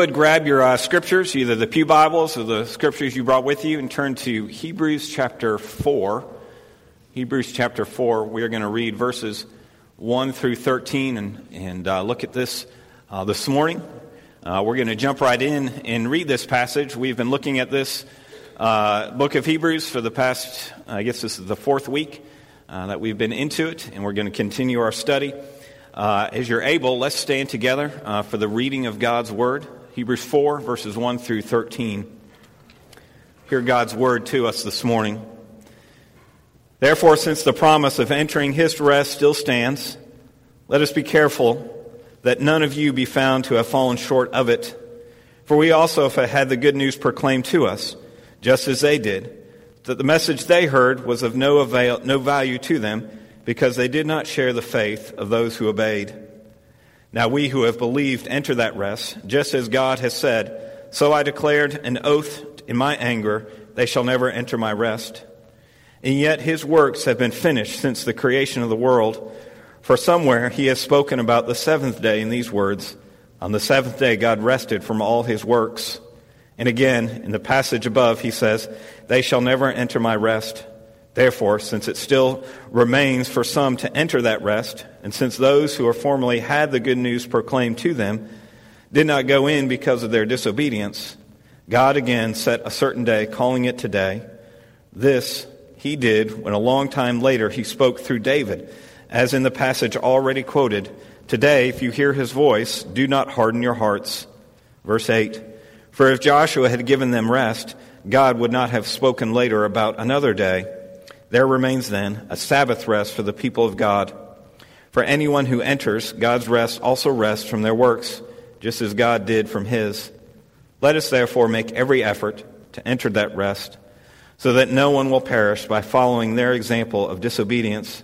would grab your uh, scriptures, either the Pew Bibles or the scriptures you brought with you, and turn to Hebrews chapter 4. Hebrews chapter 4, we are going to read verses 1 through 13 and, and uh, look at this uh, this morning. Uh, we're going to jump right in and read this passage. We've been looking at this uh, book of Hebrews for the past, I guess this is the fourth week uh, that we've been into it, and we're going to continue our study. as you're able, let's stand together for the reading of God's Word. Hebrews 4, verses 1 through 13. Hear God's word to us this morning. Therefore, since the promise of entering his rest still stands, let us be careful that none of you be found to have fallen short of it. For we also have had the good news proclaimed to us, just as they did, that the message they heard was of no, avail, no value to them, because they did not share the faith of those who obeyed. Now we who have believed enter that rest, just as God has said, So I declared an oath in my anger, they shall never enter my rest. And yet his works have been finished since the creation of the world. For somewhere he has spoken about the seventh day in these words On the seventh day God rested from all his works. And again, in the passage above, he says, They shall never enter my rest. Therefore, since it still remains for some to enter that rest, and since those who formerly had the good news proclaimed to them did not go in because of their disobedience, God again set a certain day, calling it today. This he did when a long time later he spoke through David, as in the passage already quoted Today, if you hear his voice, do not harden your hearts. Verse 8 For if Joshua had given them rest, God would not have spoken later about another day. There remains then a Sabbath rest for the people of God. For anyone who enters God's rest also rests from their works, just as God did from his. Let us therefore make every effort to enter that rest, so that no one will perish by following their example of disobedience.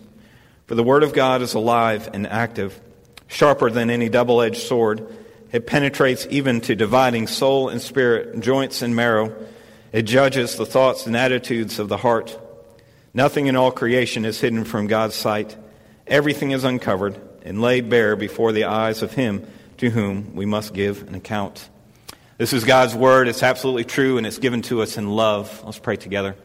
For the word of God is alive and active, sharper than any double edged sword. It penetrates even to dividing soul and spirit, joints and marrow. It judges the thoughts and attitudes of the heart. Nothing in all creation is hidden from God's sight. Everything is uncovered and laid bare before the eyes of Him to whom we must give an account. This is God's word. It's absolutely true, and it's given to us in love. Let's pray together.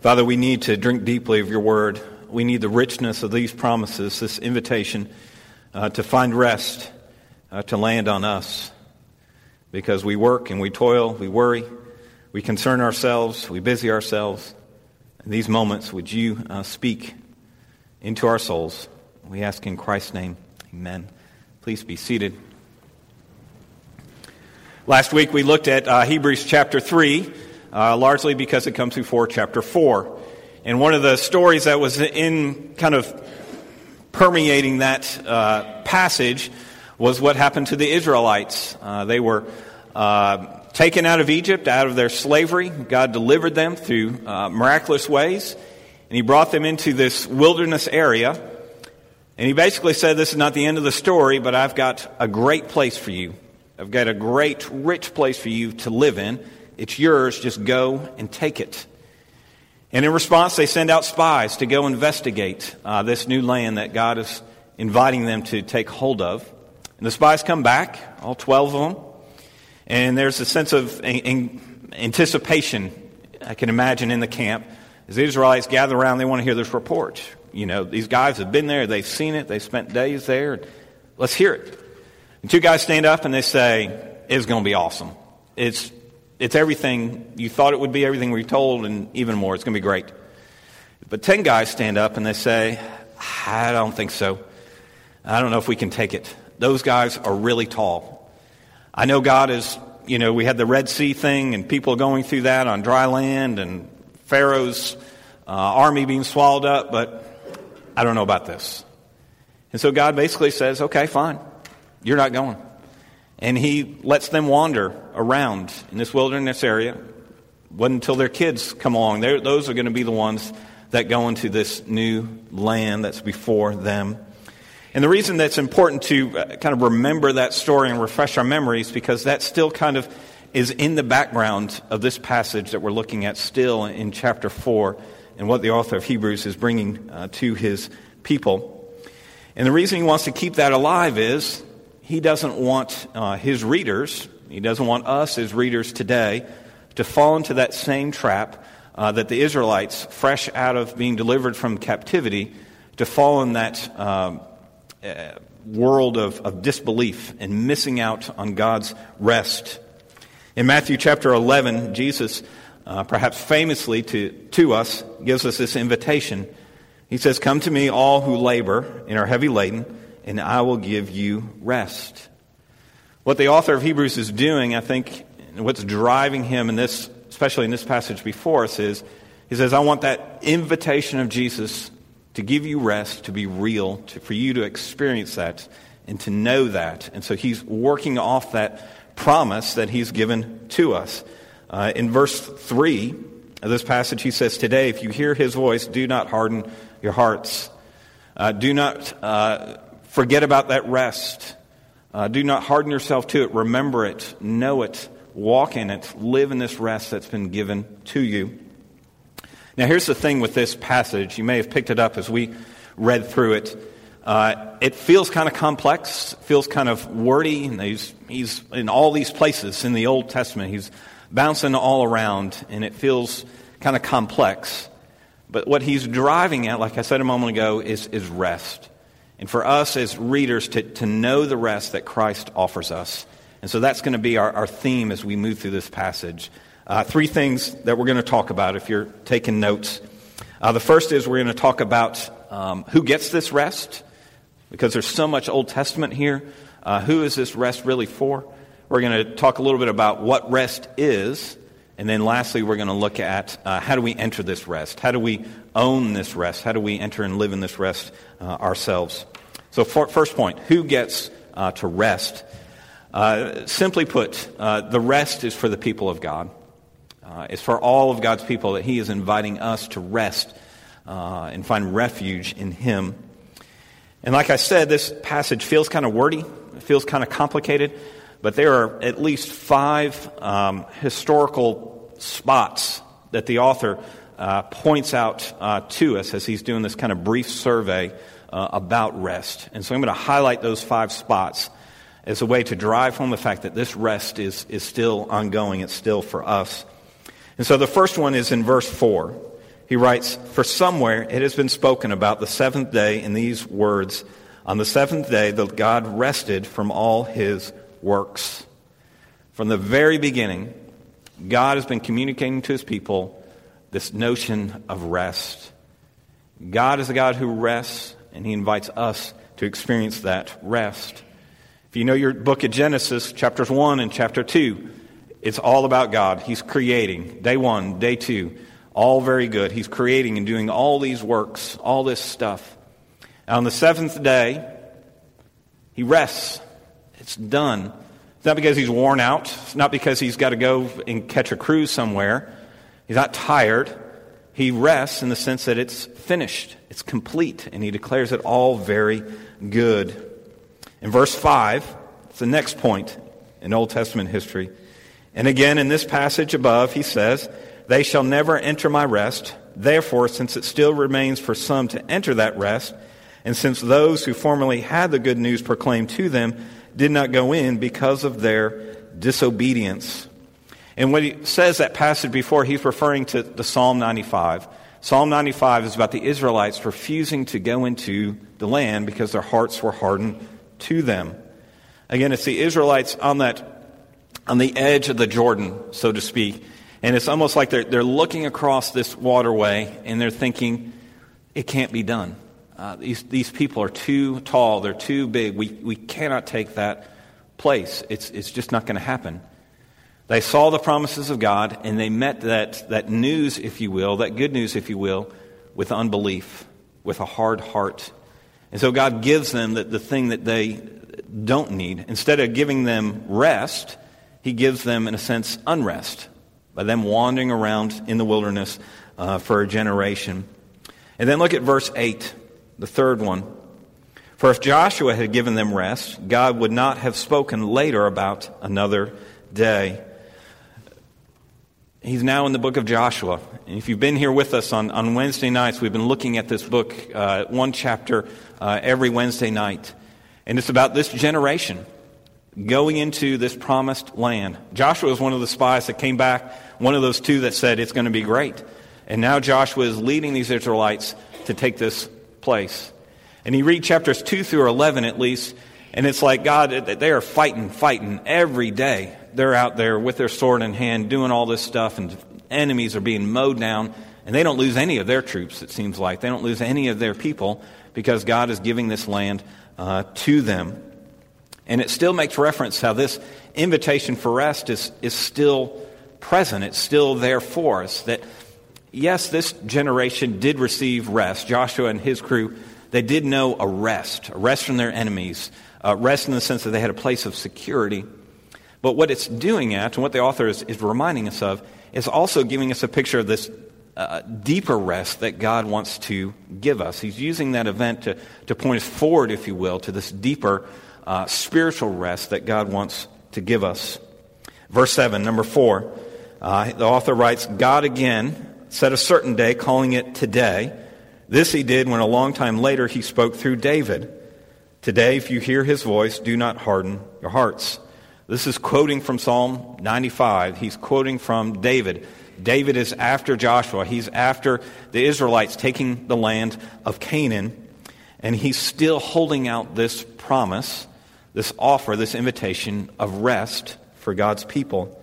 Father, we need to drink deeply of your word. We need the richness of these promises, this invitation uh, to find rest, uh, to land on us. Because we work and we toil, we worry, we concern ourselves, we busy ourselves. In these moments, would you uh, speak into our souls? We ask in Christ's name. Amen. Please be seated. Last week we looked at uh, Hebrews chapter 3, uh, largely because it comes before chapter 4. And one of the stories that was in kind of permeating that uh, passage was what happened to the Israelites. Uh, they were uh, taken out of Egypt, out of their slavery. God delivered them through uh, miraculous ways. And He brought them into this wilderness area. And He basically said, This is not the end of the story, but I've got a great place for you. I've got a great, rich place for you to live in. It's yours. Just go and take it. And in response, they send out spies to go investigate uh, this new land that God is inviting them to take hold of. And the spies come back, all 12 of them. And there's a sense of anticipation, I can imagine, in the camp. As the Israelites gather around, they want to hear this report. You know, these guys have been there, they've seen it, they've spent days there. Let's hear it. And two guys stand up and they say, It's going to be awesome. It's, it's everything you thought it would be, everything we told, and even more. It's going to be great. But 10 guys stand up and they say, I don't think so. I don't know if we can take it. Those guys are really tall. I know God is, you know, we had the Red Sea thing and people going through that on dry land and Pharaoh's uh, army being swallowed up, but I don't know about this. And so God basically says, okay, fine, you're not going. And he lets them wander around in this wilderness area. Wasn't until their kids come along. They're, those are going to be the ones that go into this new land that's before them. And the reason that's important to uh, kind of remember that story and refresh our memories because that still kind of is in the background of this passage that we're looking at still in chapter 4 and what the author of Hebrews is bringing uh, to his people. And the reason he wants to keep that alive is he doesn't want uh, his readers, he doesn't want us as readers today, to fall into that same trap uh, that the Israelites, fresh out of being delivered from captivity, to fall in that um, uh, world of, of disbelief and missing out on God's rest. In Matthew chapter 11, Jesus, uh, perhaps famously to, to us, gives us this invitation. He says, Come to me, all who labor and are heavy laden, and I will give you rest. What the author of Hebrews is doing, I think, what's driving him in this, especially in this passage before us, is he says, I want that invitation of Jesus to give you rest, to be real, to, for you to experience that and to know that. And so he's working off that promise that he's given to us. Uh, in verse 3 of this passage, he says, Today, if you hear his voice, do not harden your hearts. Uh, do not uh, forget about that rest. Uh, do not harden yourself to it. Remember it. Know it. Walk in it. Live in this rest that's been given to you. Now, here's the thing with this passage. You may have picked it up as we read through it. Uh, it feels kind of complex, feels kind of wordy. And he's, he's in all these places in the Old Testament. He's bouncing all around, and it feels kind of complex. But what he's driving at, like I said a moment ago, is, is rest. And for us as readers to, to know the rest that Christ offers us. And so that's going to be our, our theme as we move through this passage. Uh, three things that we're going to talk about if you're taking notes. Uh, the first is we're going to talk about um, who gets this rest, because there's so much Old Testament here. Uh, who is this rest really for? We're going to talk a little bit about what rest is. And then lastly, we're going to look at uh, how do we enter this rest? How do we own this rest? How do we enter and live in this rest uh, ourselves? So, for, first point who gets uh, to rest? Simply put, the rest is for the people of God. Uh, it's for all of God's people that He is inviting us to rest uh, and find refuge in Him. And like I said, this passage feels kind of wordy, it feels kind of complicated, but there are at least five um, historical spots that the author uh, points out uh, to us as he's doing this kind of brief survey uh, about rest. And so I'm going to highlight those five spots as a way to drive home the fact that this rest is, is still ongoing, it's still for us. And so the first one is in verse 4. He writes, For somewhere it has been spoken about the seventh day in these words On the seventh day, the God rested from all his works. From the very beginning, God has been communicating to his people this notion of rest. God is a God who rests, and he invites us to experience that rest. If you know your book of Genesis, chapters 1 and chapter 2, it's all about God. He's creating. Day one, day two, all very good. He's creating and doing all these works, all this stuff. And on the seventh day, he rests. It's done. It's not because he's worn out. It's not because he's got to go and catch a cruise somewhere. He's not tired. He rests in the sense that it's finished, it's complete, and he declares it all very good. In verse 5, it's the next point in Old Testament history. And again, in this passage above, he says, They shall never enter my rest. Therefore, since it still remains for some to enter that rest, and since those who formerly had the good news proclaimed to them did not go in because of their disobedience. And when he says that passage before, he's referring to the Psalm 95. Psalm 95 is about the Israelites refusing to go into the land because their hearts were hardened to them. Again, it's the Israelites on that on the edge of the Jordan, so to speak. And it's almost like they're, they're looking across this waterway and they're thinking, it can't be done. Uh, these, these people are too tall, they're too big. We, we cannot take that place. It's, it's just not going to happen. They saw the promises of God and they met that, that news, if you will, that good news, if you will, with unbelief, with a hard heart. And so God gives them the, the thing that they don't need. Instead of giving them rest, he gives them, in a sense, unrest by them wandering around in the wilderness uh, for a generation. And then look at verse 8, the third one. For if Joshua had given them rest, God would not have spoken later about another day. He's now in the book of Joshua. And if you've been here with us on, on Wednesday nights, we've been looking at this book, uh, one chapter uh, every Wednesday night. And it's about this generation going into this promised land. Joshua was one of the spies that came back, one of those two that said it's going to be great. And now Joshua is leading these Israelites to take this place. And you read chapters 2 through 11 at least, and it's like God, they are fighting, fighting every day. They're out there with their sword in hand doing all this stuff, and enemies are being mowed down. And they don't lose any of their troops, it seems like. They don't lose any of their people because God is giving this land uh, to them. And it still makes reference how this invitation for rest is, is still present. It's still there for us. That, yes, this generation did receive rest. Joshua and his crew, they did know a rest, a rest from their enemies, a rest in the sense that they had a place of security. But what it's doing at, and what the author is, is reminding us of, is also giving us a picture of this uh, deeper rest that God wants to give us. He's using that event to, to point us forward, if you will, to this deeper uh, spiritual rest that God wants to give us. Verse 7, number 4, uh, the author writes God again set a certain day, calling it today. This he did when a long time later he spoke through David. Today, if you hear his voice, do not harden your hearts. This is quoting from Psalm 95. He's quoting from David. David is after Joshua. He's after the Israelites taking the land of Canaan. And he's still holding out this promise, this offer, this invitation of rest for God's people.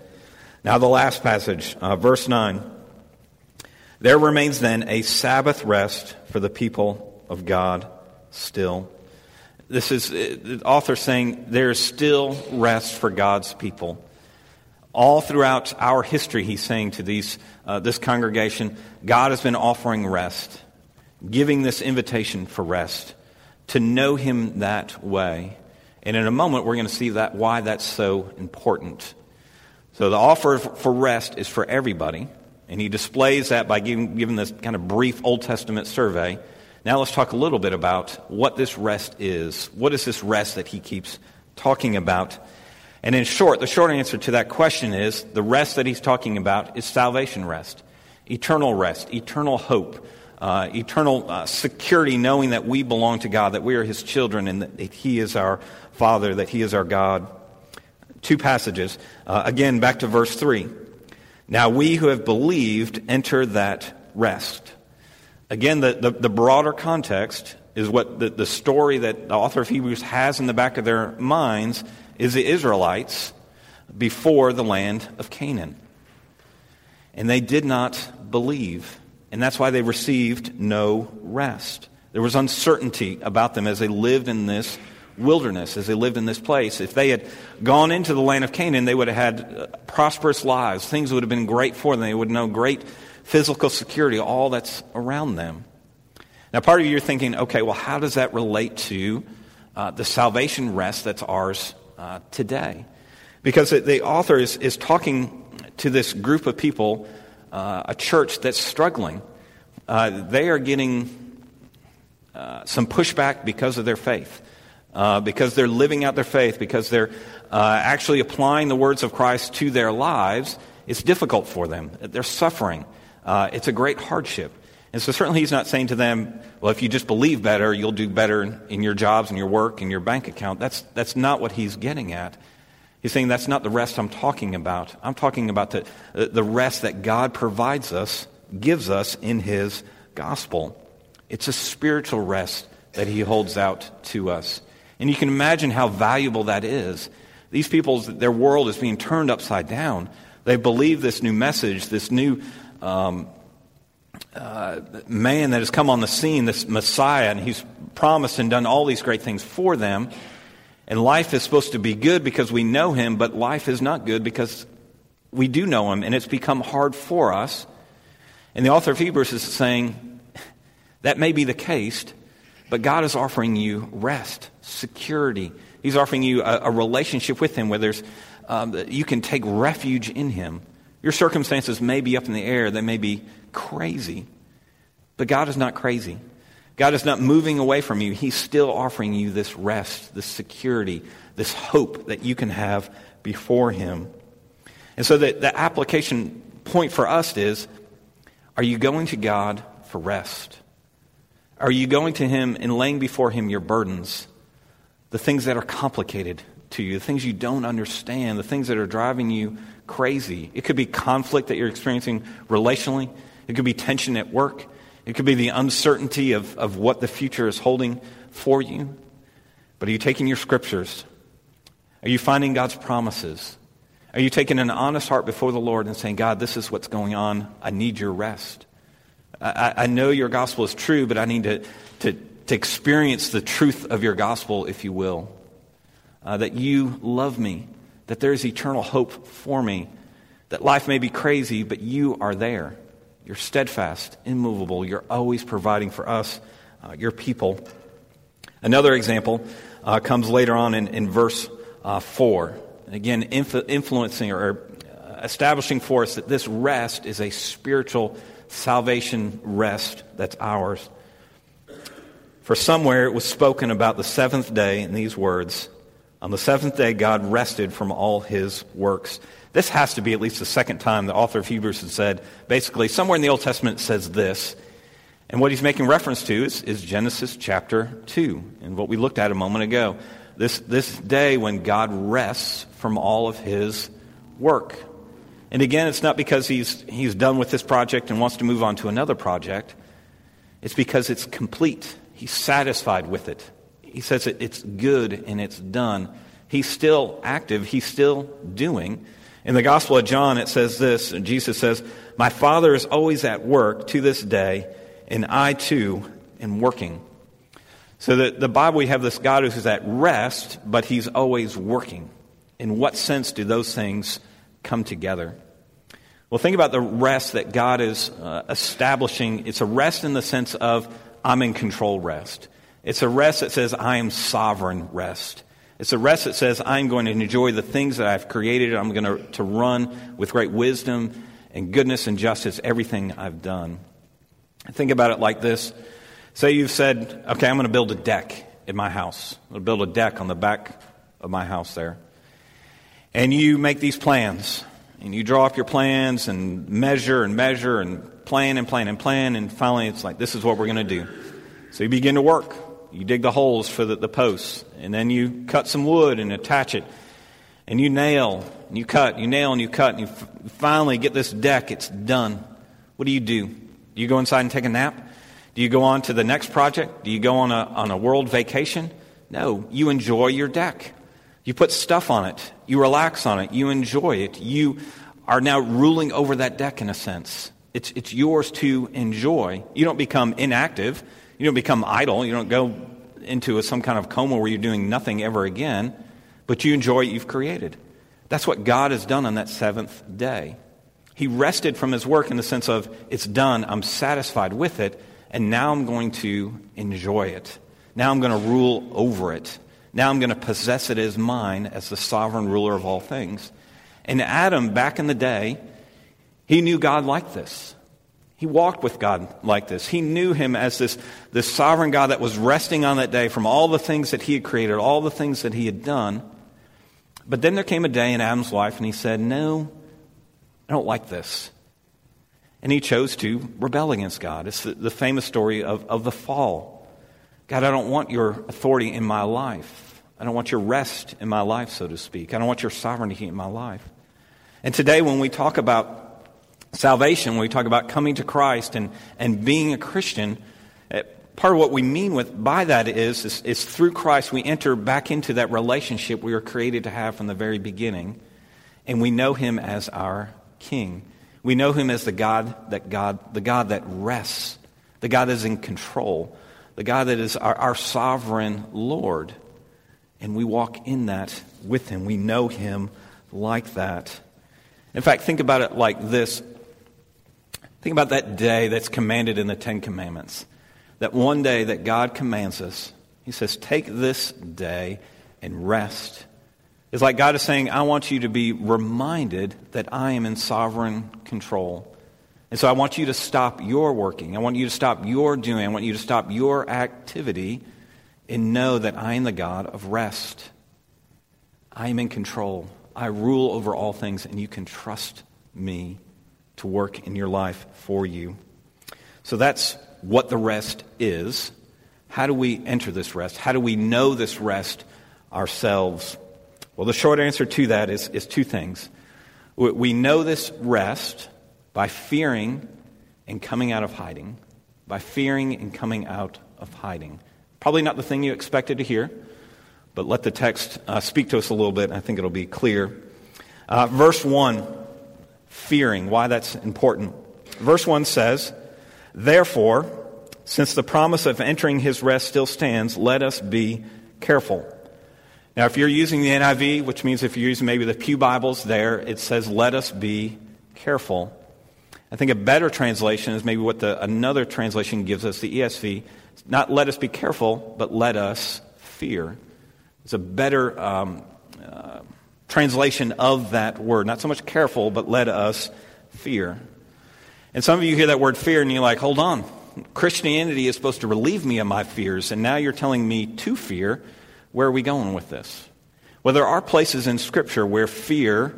Now, the last passage, uh, verse 9. There remains then a Sabbath rest for the people of God still. This is uh, the author saying there is still rest for God's people. All throughout our history, he's saying to these, uh, this congregation, God has been offering rest, giving this invitation for rest, to know him that way. And in a moment, we're going to see that why that's so important. So the offer for rest is for everybody, and he displays that by giving, giving this kind of brief Old Testament survey. Now let's talk a little bit about what this rest is. What is this rest that he keeps talking about? And in short, the short answer to that question is the rest that he's talking about is salvation rest, eternal rest, eternal hope, uh, eternal uh, security, knowing that we belong to God, that we are his children, and that he is our Father, that he is our God. Two passages. Uh, again, back to verse 3. Now we who have believed enter that rest. Again, the, the, the, broader context is what the, the story that the author of Hebrews has in the back of their minds is the Israelites before the land of Canaan. And they did not believe, and that's why they received no rest. There was uncertainty about them as they lived in this wilderness, as they lived in this place. If they had gone into the land of Canaan, they would have had uh, prosperous lives. Things would have been great for them. They would know great physical security, all that's around them. Now, part of you are thinking, okay, well, how does that relate to uh, the salvation rest that's ours uh, today? Because the author is, is talking to this group of people, uh, a church that's struggling. Uh, they are getting uh, some pushback because of their faith. Uh, because they're living out their faith, because they're actually applying the words of Christ to their lives, it's difficult for them. They're suffering. Uh, it's a great hardship. And so certainly he's not saying to them, well, if you just believe better, you'll do better in your jobs and your work and your bank account. That's, that's not what he's getting at. He's saying that's not the rest I'm talking about. I'm talking about the, the rest that God provides us, gives us in his gospel. It's a spiritual rest that he holds out to us. And you can imagine how valuable that is. These people, their world is being turned upside down. They believe this new message, this new um, uh, man that has come on the scene, this Messiah, and he's promised and done all these great things for them. And life is supposed to be good because we know him, but life is not good because we do know him, and it's become hard for us. And the author of Hebrews is saying that may be the case, but God is offering you rest, security. He's offering you a, a relationship with him where there's, um, you can take refuge in him. Your circumstances may be up in the air, they may be crazy, but God is not crazy. God is not moving away from you. He's still offering you this rest, this security, this hope that you can have before Him. And so the, the application point for us is are you going to God for rest? Are you going to Him and laying before Him your burdens, the things that are complicated, to you, the things you don't understand, the things that are driving you crazy. It could be conflict that you're experiencing relationally, it could be tension at work, it could be the uncertainty of, of what the future is holding for you. But are you taking your scriptures? Are you finding God's promises? Are you taking an honest heart before the Lord and saying, God, this is what's going on. I need your rest. I, I know your gospel is true, but I need to, to, to experience the truth of your gospel, if you will. Uh, that you love me, that there is eternal hope for me, that life may be crazy, but you are there. You're steadfast, immovable. You're always providing for us, uh, your people. Another example uh, comes later on in, in verse uh, 4. Again, influencing or uh, establishing for us that this rest is a spiritual salvation rest that's ours. For somewhere it was spoken about the seventh day in these words On the seventh day, God rested from all his works. This has to be at least the second time the author of Hebrews has said, basically, somewhere in the Old Testament says this. And what he's making reference to is, is Genesis chapter 2, and what we looked at a moment ago. This, this day when God rests from all of his work. And again, it's not because he's, he's done with this project and wants to move on to another project. It's because it's complete. He's satisfied with it. He says it, it's good and it's done. He's still active. He's still doing. In the Gospel of John, it says this Jesus says, My Father is always at work to this day, and I too am working. So that the Bible, we have this God who's at rest, but he's always working. In what sense do those things come together? Well, think about the rest that God is uh, establishing. It's a rest in the sense of I'm in control rest. It's a rest that says I am sovereign rest. It's a rest that says, I'm going to enjoy the things that I've created. I'm going to, to run with great wisdom and goodness and justice everything I've done. Think about it like this. Say you've said, okay, I'm going to build a deck in my house. I'm going to build a deck on the back of my house there. And you make these plans. And you draw up your plans and measure and measure and plan and plan and plan. And finally, it's like, this is what we're going to do. So you begin to work. You dig the holes for the, the posts, and then you cut some wood and attach it. And you nail, and you cut, you nail and you cut, and you f- finally get this deck, it's done. What do you do? Do you go inside and take a nap? Do you go on to the next project? Do you go on a, on a world vacation? No, you enjoy your deck. You put stuff on it. You relax on it. You enjoy it. You are now ruling over that deck in a sense. It's, it's yours to enjoy. You don't become inactive. You don't become idle. You don't go into a, some kind of coma where you're doing nothing ever again, but you enjoy what you've created. That's what God has done on that seventh day. He rested from his work in the sense of, it's done, I'm satisfied with it, and now I'm going to enjoy it. Now I'm going to rule over it. Now I'm going to possess it as mine as the sovereign ruler of all things. And Adam, back in the day, he knew God like this. He walked with God like this. He knew him as this, this sovereign God that was resting on that day from all the things that he had created, all the things that he had done. But then there came a day in Adam's life and he said, No, I don't like this. And he chose to rebel against God. It's the, the famous story of, of the fall. God, I don't want your authority in my life. I don't want your rest in my life, so to speak. I don't want your sovereignty in my life. And today, when we talk about salvation, when we talk about coming to Christ and, and being a Christian, eh, part of what we mean with by that is, is, is through Christ we enter back into that relationship we were created to have from the very beginning, and we know Him as our King. We know Him as the God that God, the God that rests, the God that is in control, the God that is our, our sovereign Lord, and we walk in that with Him. We know Him like that. In fact, think about it like this Think about that day that's commanded in the Ten Commandments. That one day that God commands us. He says, Take this day and rest. It's like God is saying, I want you to be reminded that I am in sovereign control. And so I want you to stop your working. I want you to stop your doing. I want you to stop your activity and know that I am the God of rest. I am in control. I rule over all things, and you can trust me to work in your life for you. So that's what the rest is. How do we enter this rest? How do we know this rest ourselves? Well, the short answer to that is, is two things. We know this rest by fearing and coming out of hiding. By fearing and coming out of hiding. Probably not the thing you expected to hear, but let the text uh, speak to us a little bit. I think it'll be clear. Uh, verse 1, fearing, why that's important. Verse 1 says, Therefore, since the promise of entering his rest still stands, let us be careful. Now, if you're using the NIV, which means if you're using maybe the Pew Bibles there, it says, let us be careful. I think a better translation is maybe what the, another translation gives us, the ESV. Not let us be careful, but let us fear. It's a better um, uh, translation of that word. Not so much careful, but let us fear. And some of you hear that word fear and you're like, hold on. Christianity is supposed to relieve me of my fears, and now you're telling me to fear. Where are we going with this? Well, there are places in Scripture where fear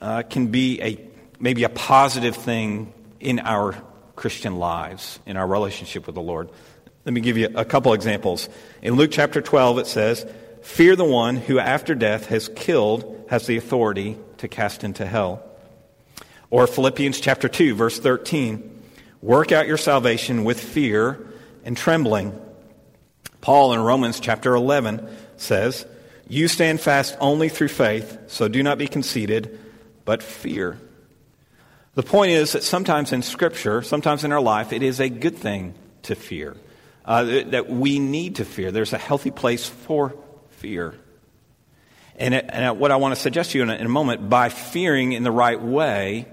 uh, can be a maybe a positive thing in our Christian lives, in our relationship with the Lord. Let me give you a couple examples. In Luke chapter 12, it says, Fear the one who after death has killed, has the authority to cast into hell. Or Philippians chapter 2, verse 13, Work out your salvation with fear and trembling. Paul in Romans chapter 11 says, You stand fast only through faith, so do not be conceited, but fear. The point is that sometimes in Scripture, sometimes in our life, it is a good thing to fear, uh, that we need to fear. There's a healthy place for fear. And, it, and what I want to suggest to you in a, in a moment, by fearing in the right way,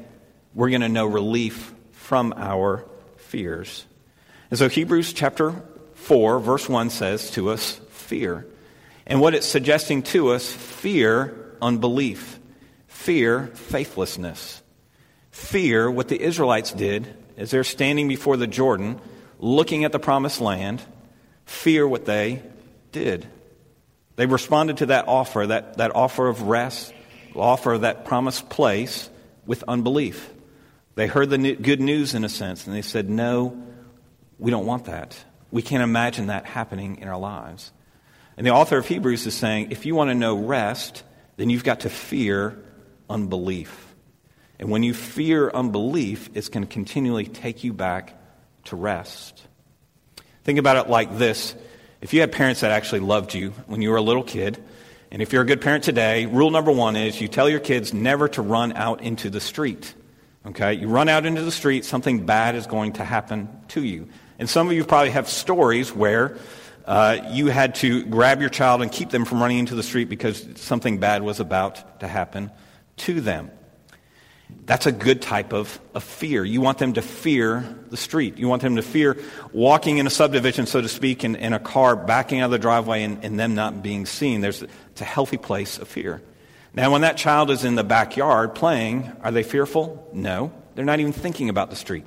we're going to know relief from our fears. And so Hebrews chapter 4, verse 1 says to us, fear. And what it's suggesting to us, fear unbelief, fear faithlessness, fear what the Israelites did as they're standing before the Jordan, looking at the promised land, fear what they did. They responded to that offer, that, that offer of rest, offer of that promised place, with unbelief. They heard the good news in a sense, and they said, No, we don't want that. We can't imagine that happening in our lives. And the author of Hebrews is saying if you want to know rest, then you've got to fear unbelief. And when you fear unbelief, it's going to continually take you back to rest. Think about it like this if you had parents that actually loved you when you were a little kid, and if you're a good parent today, rule number one is you tell your kids never to run out into the street. Okay? You run out into the street, something bad is going to happen to you. And some of you probably have stories where uh, you had to grab your child and keep them from running into the street because something bad was about to happen to them. That's a good type of, of fear. You want them to fear the street. You want them to fear walking in a subdivision, so to speak, in, in a car backing out of the driveway and, and them not being seen. There's, it's a healthy place of fear. Now, when that child is in the backyard playing, are they fearful? No. They're not even thinking about the street.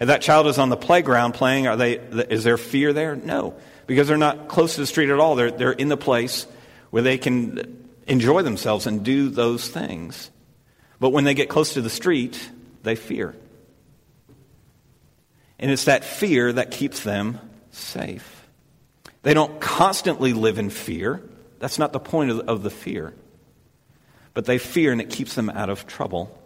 If that child is on the playground playing, are they, is there fear there? No, because they're not close to the street at all. They're, they're in the place where they can enjoy themselves and do those things. But when they get close to the street, they fear. And it's that fear that keeps them safe. They don't constantly live in fear. That's not the point of, of the fear. But they fear and it keeps them out of trouble.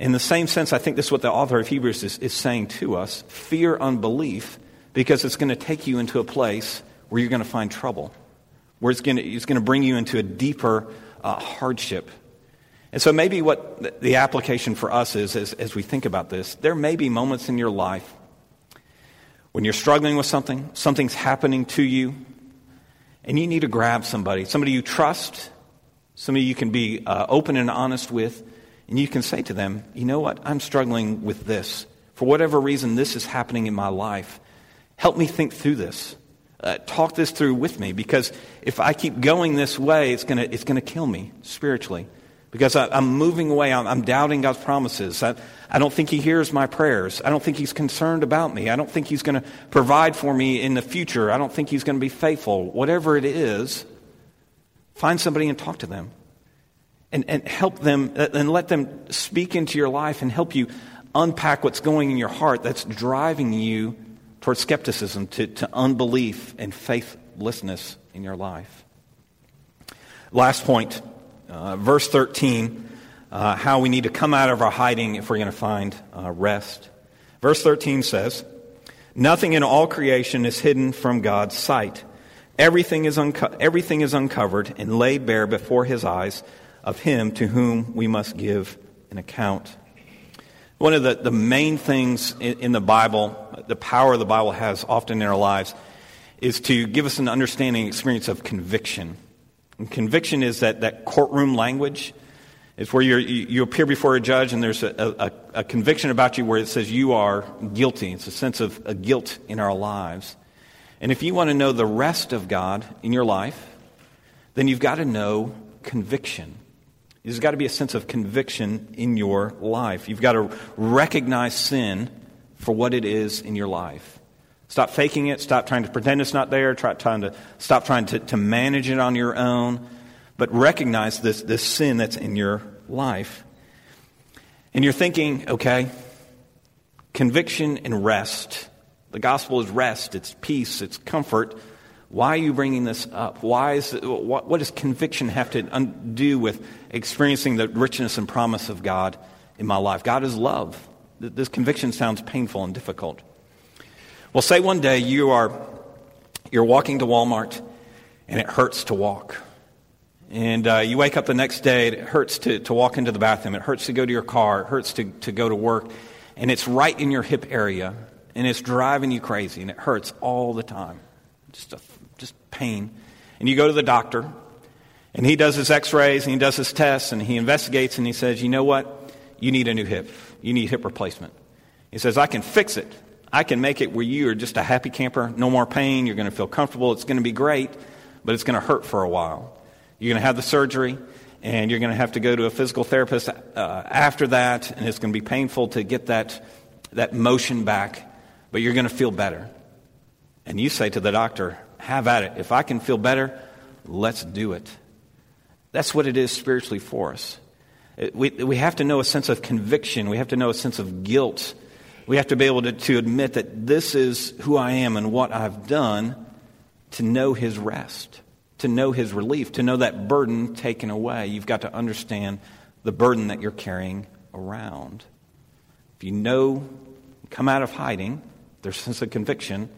In the same sense, I think this is what the author of Hebrews is, is saying to us fear unbelief because it's going to take you into a place where you're going to find trouble, where it's going to, it's going to bring you into a deeper uh, hardship. And so, maybe what the application for us is as, as we think about this, there may be moments in your life when you're struggling with something, something's happening to you, and you need to grab somebody, somebody you trust, somebody you can be uh, open and honest with and you can say to them, you know what? I'm struggling with this. For whatever reason, this is happening in my life. Help me think through this. Uh, talk this through with me because if I keep going this way, it's going to it's gonna kill me spiritually. Because I, am moving away, I'm, I'm, doubting God's promises. I, I don't think He hears my prayers. I don't think He's concerned about me. I don't think He's going to provide for me in the future. I don't think He's going to be faithful. Whatever it is, find somebody and talk to them and, and help them uh, and let them speak into your life and help you unpack what's going in your heart that's driving you towards skepticism, to, to unbelief and faithlessness in your life. Last point uh, verse 13, uh, how we need to come out of our hiding if we're going to find uh, rest. Verse 13 says, Nothing in all creation is hidden from God's sight. Everything is, unco- everything is uncovered and laid bare before his eyes of him to whom we must give an account. One of the, the main things in, in the Bible, the power the Bible has often in our lives, is to give us an understanding experience of conviction. And conviction is that, that courtroom language. It's where you you appear before a judge and there's a, a, a, conviction about you where it says you are guilty. It's a sense of a guilt in our lives. And if you want to know the rest of God in your life, then you've got to know conviction. There's got to be a sense of conviction in your life. You've got to recognize sin for what it is in your life. Stop faking it. Stop trying to pretend it's not there. Try, trying to, stop trying to, to manage it on your own. But recognize this, this sin that's in your life. And you're thinking, okay, conviction and rest the gospel is rest, it's peace, it's comfort. Why are you bringing this up? Why is what, what does conviction have to do with experiencing the richness and promise of God in my life? God is love. This conviction sounds painful and difficult. Well, say one day you are you're walking to Walmart and it hurts to walk. And uh, you wake up the next day, it hurts to, to walk into the bathroom, it hurts to go to your car, it hurts to, to go to work, and it's right in your hip area and it's driving you crazy and it hurts all the time. Just, a, just pain. And you go to the doctor and he does his x rays and he does his tests and he investigates and he says, You know what? You need a new hip. You need hip replacement. He says, I can fix it. I can make it where you are just a happy camper, no more pain, you're going to feel comfortable, it's going to be great, but it's going to hurt for a while. You're going to have the surgery, and you're going to have to go to a physical therapist uh, after that, and it's going to be painful to get that, that motion back but you're going to feel better. And you say to the doctor, Have at it. If I can feel better, let's do it. That's what it is spiritually for us. We, we have to know a sense of conviction, we have to know a sense of guilt. We have to be able to, to admit that this is who I am and what I've done to know His rest, to know His relief, to know that burden taken away. You've got to understand the burden that you're carrying around. If you know, come out of hiding, their sense of conviction,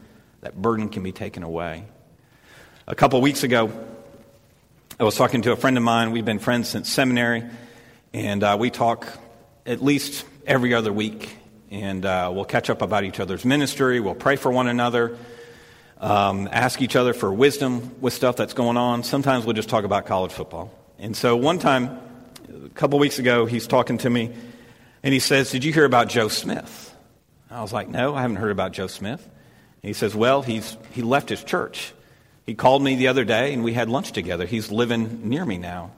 that burden can be taken away. A couple weeks ago, I was talking to a friend of mine. We've been friends since seminary, and uh, we talk at least every other week. And uh, we'll catch up about each other's ministry. We'll pray for one another, um, ask each other for wisdom with stuff that's going on. Sometimes we'll just talk about college football. And so one time, a couple weeks ago, he's talking to me, and he says, Did you hear about Joe Smith? I was like, No, I haven't heard about Joe Smith. And he says, Well, he's, he left his church. He called me the other day and we had lunch together. He's living near me now.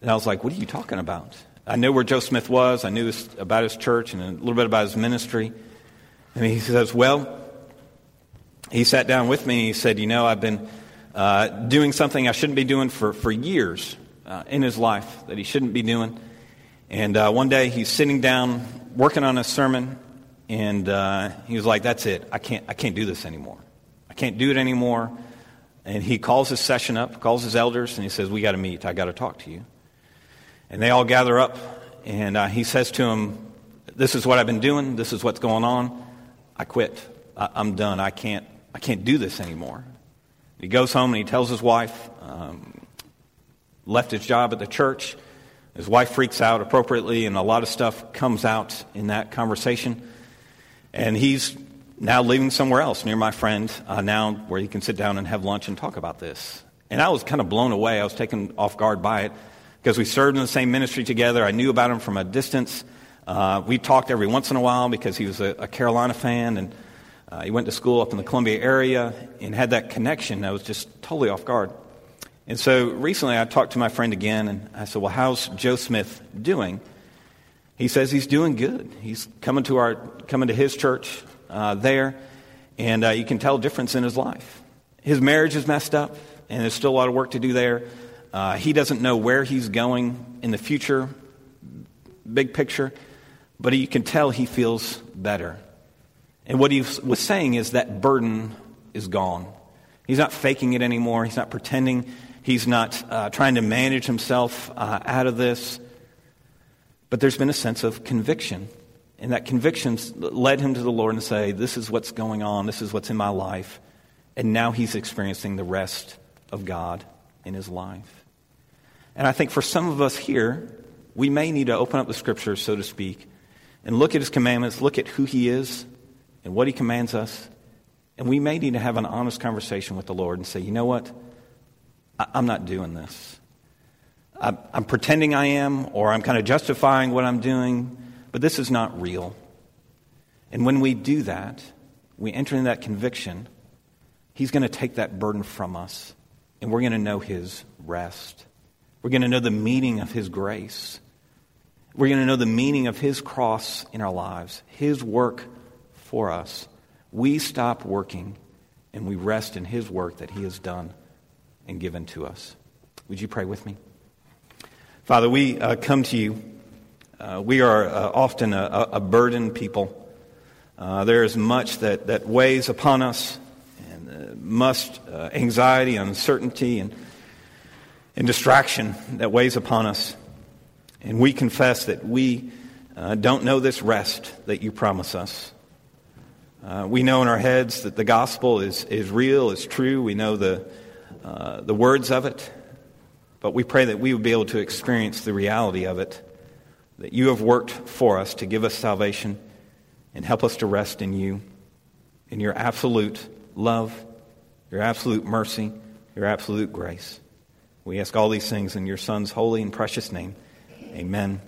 And I was like, What are you talking about? I knew where Joe Smith was. I knew about his church and a little bit about his ministry. And he says, Well, he sat down with me and he said, You know, I've been uh, doing something I shouldn't be doing for, for years uh, in his life that he shouldn't be doing. And uh, one day he's sitting down working on a sermon and uh, he was like, That's it. I can't, I can't do this anymore. I can't do it anymore. And he calls his session up, calls his elders, and he says, We got to meet. I got to talk to you. And they all gather up, and uh, he says to them, This is what I've been doing. This is what's going on. I quit. I, am done. I can't, I can't do this anymore. He goes home and he tells his wife, um, left his job at the church. His wife freaks out appropriately, and a lot of stuff comes out in that conversation. And he's now living somewhere else near my friend, uh, now where he can sit down and have lunch and talk about this. And I was kind of blown away. I was taken off guard by it because we served in the same ministry together. I knew about him from a distance. Uh, we talked every once in a while because he was a, a Carolina fan and uh, he went to school up in the Columbia area and had that connection. I was just totally off guard. And so recently I talked to my friend again and I said, Well, how's Joe Smith doing? He says he's doing good. He's coming to, our, coming to his church uh, there, and uh, you can tell a difference in his life. His marriage is messed up, and there's still a lot of work to do there. Uh, he doesn't know where he's going in the future, big picture, but you can tell he feels better. And what he was saying is that burden is gone. He's not faking it anymore. He's not pretending He's not uh, trying to manage himself uh, out of this. But there's been a sense of conviction. And that conviction led him to the Lord and say, This is what's going on. This is what's in my life. And now he's experiencing the rest of God in his life. And I think for some of us here, we may need to open up the scriptures, so to speak, and look at his commandments, look at who he is and what he commands us. And we may need to have an honest conversation with the Lord and say, you know what? I'm not doing this. I'm pretending I am, or I'm kind of justifying what I'm doing, but this is not real. And when we do that, we enter in that conviction, He's going to take that burden from us, and we're going to know His rest. We're going to know the meaning of His grace. We're going to know the meaning of His cross in our lives, His work for us. We stop working and we rest in His work that He has done and given to us. Would you pray with me? Father, we uh, come to you. Uh, we are uh, often a, a, burdened people. Uh, there is much that, that weighs upon us, and uh, much uh, anxiety, uncertainty, and, and distraction that weighs upon us. And we confess that we uh, don't know this rest that you promise us. Uh, we know in our heads that the gospel is, is real, is true. We know the, uh, the words of it. But we pray that we would be able to experience the reality of it, that you have worked for us to give us salvation and help us to rest in you, in your absolute love, your absolute mercy, your absolute grace. We ask all these things in your Son's holy and precious name. Amen